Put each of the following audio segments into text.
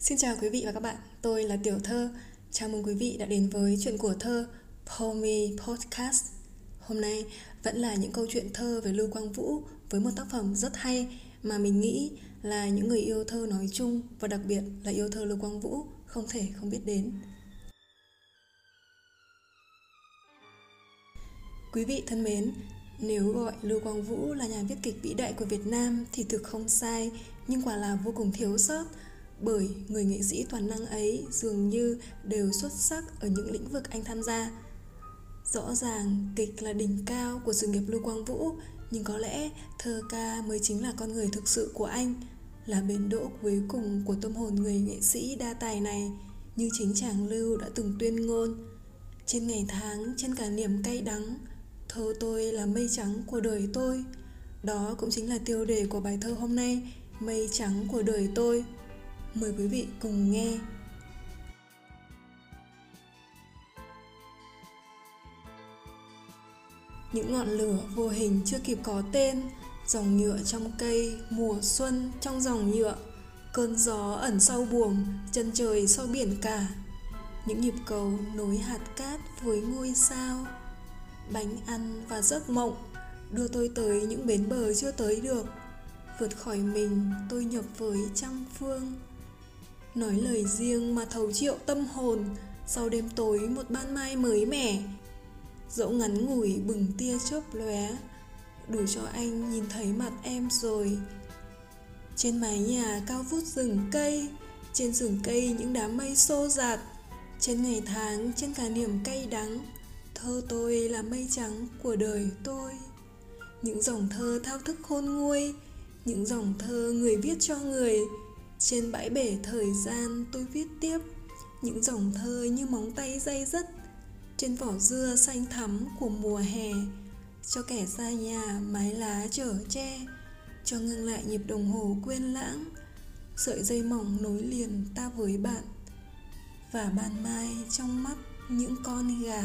Xin chào quý vị và các bạn, tôi là Tiểu Thơ. Chào mừng quý vị đã đến với chuyện của thơ Pomi Podcast. Hôm nay vẫn là những câu chuyện thơ về Lưu Quang Vũ với một tác phẩm rất hay mà mình nghĩ là những người yêu thơ nói chung và đặc biệt là yêu thơ Lưu Quang Vũ không thể không biết đến. Quý vị thân mến, nếu gọi Lưu Quang Vũ là nhà viết kịch vĩ đại của Việt Nam thì thực không sai, nhưng quả là vô cùng thiếu sót bởi người nghệ sĩ toàn năng ấy dường như đều xuất sắc ở những lĩnh vực anh tham gia. Rõ ràng kịch là đỉnh cao của sự nghiệp Lưu Quang Vũ, nhưng có lẽ thơ ca mới chính là con người thực sự của anh, là bến đỗ cuối cùng của tâm hồn người nghệ sĩ đa tài này, như chính chàng Lưu đã từng tuyên ngôn. Trên ngày tháng, trên cả niềm cay đắng, thơ tôi là mây trắng của đời tôi. Đó cũng chính là tiêu đề của bài thơ hôm nay, Mây trắng của đời tôi. Mời quý vị cùng nghe. Những ngọn lửa vô hình chưa kịp có tên, dòng nhựa trong cây, mùa xuân trong dòng nhựa, cơn gió ẩn sau buồm, chân trời sau biển cả. Những nhịp cầu nối hạt cát với ngôi sao, bánh ăn và giấc mộng đưa tôi tới những bến bờ chưa tới được. Vượt khỏi mình, tôi nhập với trăm phương nói lời riêng mà thấu triệu tâm hồn, sau đêm tối một ban mai mới mẻ. Dẫu ngắn ngủi bừng tia chớp lóe, đủ cho anh nhìn thấy mặt em rồi. Trên mái nhà cao vút rừng cây, trên rừng cây những đám mây xô dạt trên ngày tháng, trên cả niềm cay đắng, thơ tôi là mây trắng của đời tôi. Những dòng thơ thao thức khôn nguôi, những dòng thơ người viết cho người trên bãi bể thời gian tôi viết tiếp những dòng thơ như móng tay dây dứt trên vỏ dưa xanh thắm của mùa hè cho kẻ xa nhà mái lá chở che cho ngưng lại nhịp đồng hồ quên lãng sợi dây mỏng nối liền ta với bạn và ban mai trong mắt những con gà.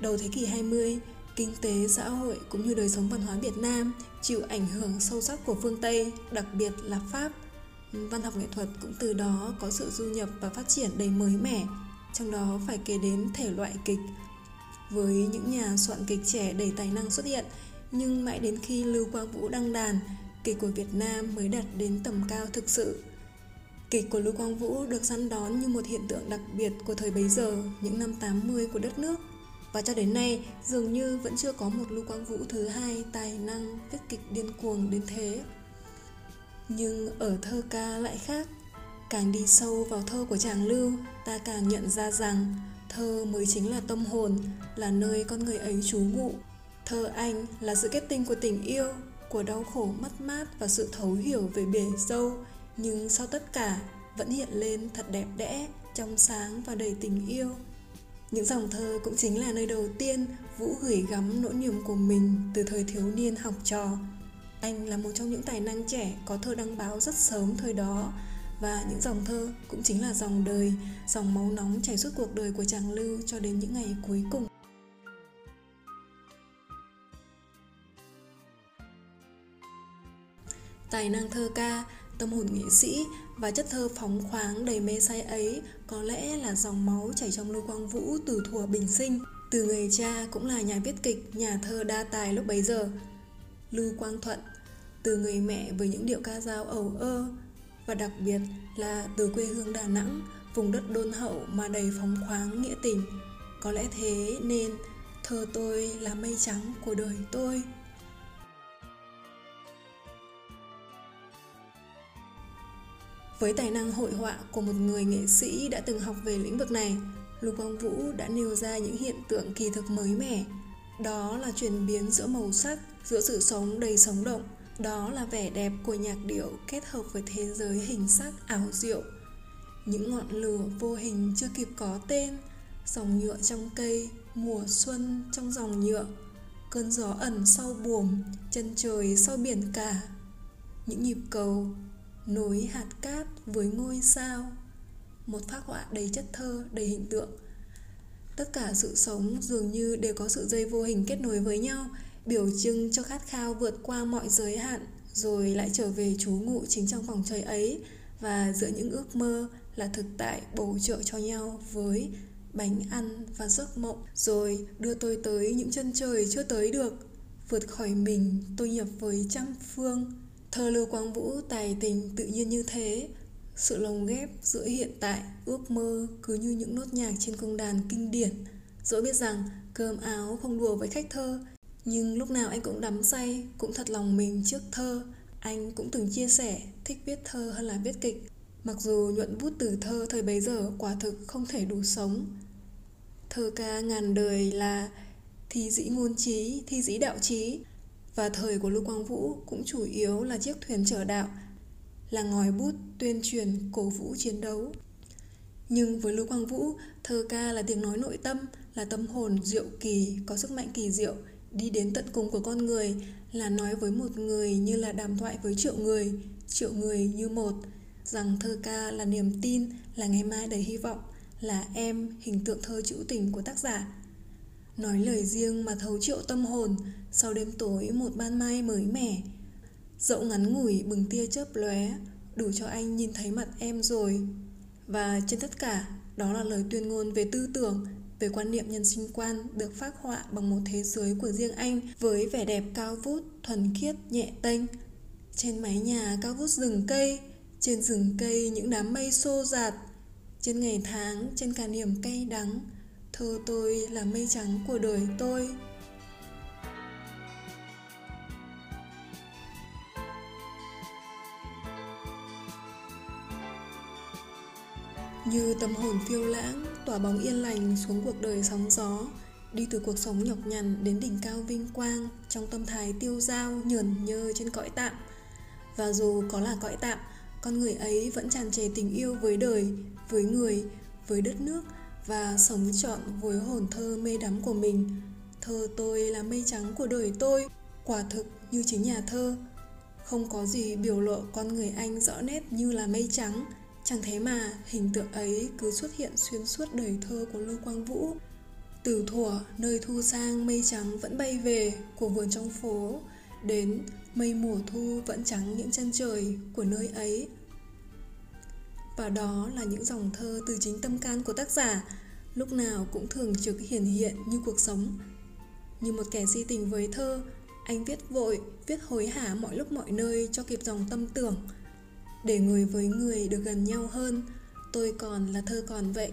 Đầu thế kỷ 20, kinh tế xã hội cũng như đời sống văn hóa Việt Nam chịu ảnh hưởng sâu sắc của phương Tây, đặc biệt là Pháp. Văn học nghệ thuật cũng từ đó có sự du nhập và phát triển đầy mới mẻ, trong đó phải kể đến thể loại kịch. Với những nhà soạn kịch trẻ đầy tài năng xuất hiện, nhưng mãi đến khi Lưu Quang Vũ đăng đàn, kịch của Việt Nam mới đạt đến tầm cao thực sự. Kịch của Lưu Quang Vũ được săn đón như một hiện tượng đặc biệt của thời bấy giờ, những năm 80 của đất nước – và cho đến nay, dường như vẫn chưa có một Lưu Quang Vũ thứ hai tài năng viết kịch điên cuồng đến thế. Nhưng ở thơ ca lại khác. Càng đi sâu vào thơ của chàng Lưu, ta càng nhận ra rằng thơ mới chính là tâm hồn, là nơi con người ấy trú ngụ. Thơ anh là sự kết tinh của tình yêu, của đau khổ mất mát và sự thấu hiểu về bể dâu, nhưng sau tất cả vẫn hiện lên thật đẹp đẽ, trong sáng và đầy tình yêu. Những dòng thơ cũng chính là nơi đầu tiên Vũ gửi gắm nỗi niềm của mình từ thời thiếu niên học trò. Anh là một trong những tài năng trẻ có thơ đăng báo rất sớm thời đó và những dòng thơ cũng chính là dòng đời, dòng máu nóng chảy suốt cuộc đời của chàng Lưu cho đến những ngày cuối cùng. Tài năng thơ ca Tâm hồn nghệ sĩ và chất thơ phóng khoáng đầy mê say ấy có lẽ là dòng máu chảy trong Lưu Quang Vũ từ thuở bình sinh. Từ người cha cũng là nhà viết kịch, nhà thơ đa tài lúc bấy giờ. Lưu Quang Thuận, từ người mẹ với những điệu ca dao ẩu ơ, và đặc biệt là từ quê hương Đà Nẵng, vùng đất đôn hậu mà đầy phóng khoáng nghĩa tình. Có lẽ thế nên thơ tôi là mây trắng của đời tôi. Với tài năng hội họa của một người nghệ sĩ đã từng học về lĩnh vực này, lục Quang Vũ đã nêu ra những hiện tượng kỳ thực mới mẻ. Đó là chuyển biến giữa màu sắc, giữa sự sống đầy sống động. Đó là vẻ đẹp của nhạc điệu kết hợp với thế giới hình sắc ảo diệu. Những ngọn lửa vô hình chưa kịp có tên, dòng nhựa trong cây, mùa xuân trong dòng nhựa, cơn gió ẩn sau buồm, chân trời sau biển cả. Những nhịp cầu, núi hạt cát với ngôi sao. Một phác họa đầy chất thơ, đầy hình tượng. Tất cả sự sống dường như đều có sự dây vô hình kết nối với nhau, biểu trưng cho khát khao vượt qua mọi giới hạn, rồi lại trở về trú ngụ chính trong vòng trời ấy, và giữa những ước mơ là thực tại bổ trợ cho nhau với bánh ăn và giấc mộng. Rồi đưa tôi tới những chân trời chưa tới được, vượt khỏi mình, tôi nhập với trăm phương thơ lưu quang vũ tài tình tự nhiên như thế, sự lồng ghép giữa hiện tại, ước mơ cứ như những nốt nhạc trên công đàn kinh điển. Dẫu biết rằng cơm áo không đùa với khách thơ, nhưng lúc nào anh cũng đắm say, cũng thật lòng mình trước thơ. Anh cũng từng chia sẻ thích viết thơ hơn là viết kịch. Mặc dù nhuận bút từ thơ thời bấy giờ quả thực không thể đủ sống. Thơ ca ngàn đời là thi dĩ ngôn trí, thi dĩ đạo trí và thời của lưu quang vũ cũng chủ yếu là chiếc thuyền chở đạo, là ngòi bút tuyên truyền cổ vũ chiến đấu. Nhưng với lưu quang vũ, thơ ca là tiếng nói nội tâm, là tâm hồn diệu kỳ, có sức mạnh kỳ diệu, đi đến tận cùng của con người, là nói với một người như là đàm thoại với triệu người triệu người như một, rằng thơ ca là niềm tin, là ngày mai đầy hy vọng, là em, hình tượng thơ trữ tình của tác giả nói lời riêng mà thấu triệu tâm hồn sau đêm tối một ban mai mới mẻ. Dẫu ngắn ngủi bừng tia chớp lóe đủ cho anh nhìn thấy mặt em rồi. Và trên tất cả đó là lời tuyên ngôn về tư tưởng về quan niệm nhân sinh quan được phác họa bằng một thế giới của riêng anh với vẻ đẹp cao vút, thuần khiết, nhẹ tênh. Trên mái nhà cao vút rừng cây, trên rừng cây những đám mây xô dạt, trên ngày tháng, trên cả niềm cay đắng, thơ tôi là mây trắng của đời tôi. Như tâm hồn phiêu lãng, tỏa bóng yên lành xuống cuộc đời sóng gió, đi từ cuộc sống nhọc nhằn đến đỉnh cao vinh quang trong tâm thái tiêu dao nhờn nhơ trên cõi tạm. Và dù có là cõi tạm, con người ấy vẫn tràn trề tình yêu với đời, với người, với đất nước và sống trọn với hồn thơ mê đắm của mình. Thơ tôi là mây trắng của đời tôi, quả thực như chính nhà thơ. Không có gì biểu lộ con người anh rõ nét như là mây trắng, Chẳng thế mà hình tượng ấy cứ xuất hiện xuyên suốt đời thơ của Lưu Quang Vũ. Từ thuở nơi thu sang mây trắng vẫn bay về của vườn trong phố, đến mây mùa thu vẫn trắng những chân trời của nơi ấy. Và đó là những dòng thơ từ chính tâm can của tác giả, lúc nào cũng thường trực hiển hiện như cuộc sống. Như một kẻ si tình với thơ, anh viết vội, viết hối hả mọi lúc mọi nơi cho kịp dòng tâm tưởng – để người với người được gần nhau hơn tôi còn là thơ còn vậy.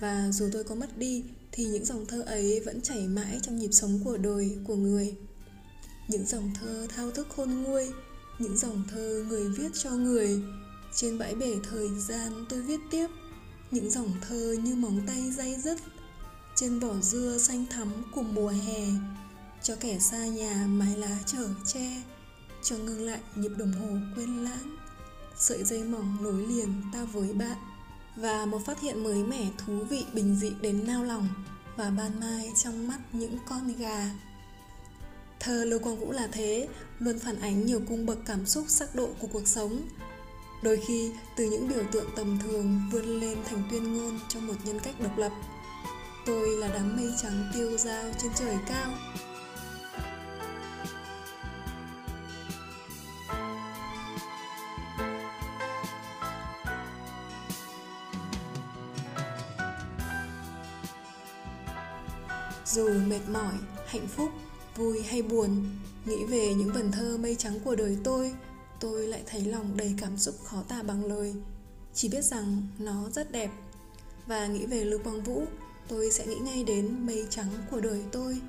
Và dù tôi có mất đi thì những dòng thơ ấy vẫn chảy mãi trong nhịp sống của đời của người. Những dòng thơ thao thức khôn nguôi những dòng thơ người viết cho người trên bãi bể thời gian tôi viết tiếp, những dòng thơ như móng tay day dứt trên vỏ dưa xanh thắm của mùa hè. Cho kẻ xa nhà mái lá chở che, cho ngưng lại nhịp đồng hồ quên lãng. Sợi dây mỏng nối liền ta với bạn, và một phát hiện mới mẻ thú vị bình dị đến nao lòng và ban mai trong mắt những con gà. Thơ lưu quang vũ là thế, luôn phản ánh nhiều cung bậc cảm xúc, sắc độ của cuộc sống đôi khi từ những biểu tượng tầm thường vươn lên thành tuyên ngôn cho một nhân cách độc lập. Tôi là đám mây trắng tiêu dao trên trời cao. Dù mệt mỏi, hạnh phúc, vui hay buồn, nghĩ về những vần thơ mây trắng của đời tôi, tôi lại thấy lòng đầy cảm xúc khó tả bằng lời. Chỉ biết rằng nó rất đẹp. Và nghĩ về Lưu Quang Vũ, tôi sẽ nghĩ ngay đến mây trắng của đời tôi.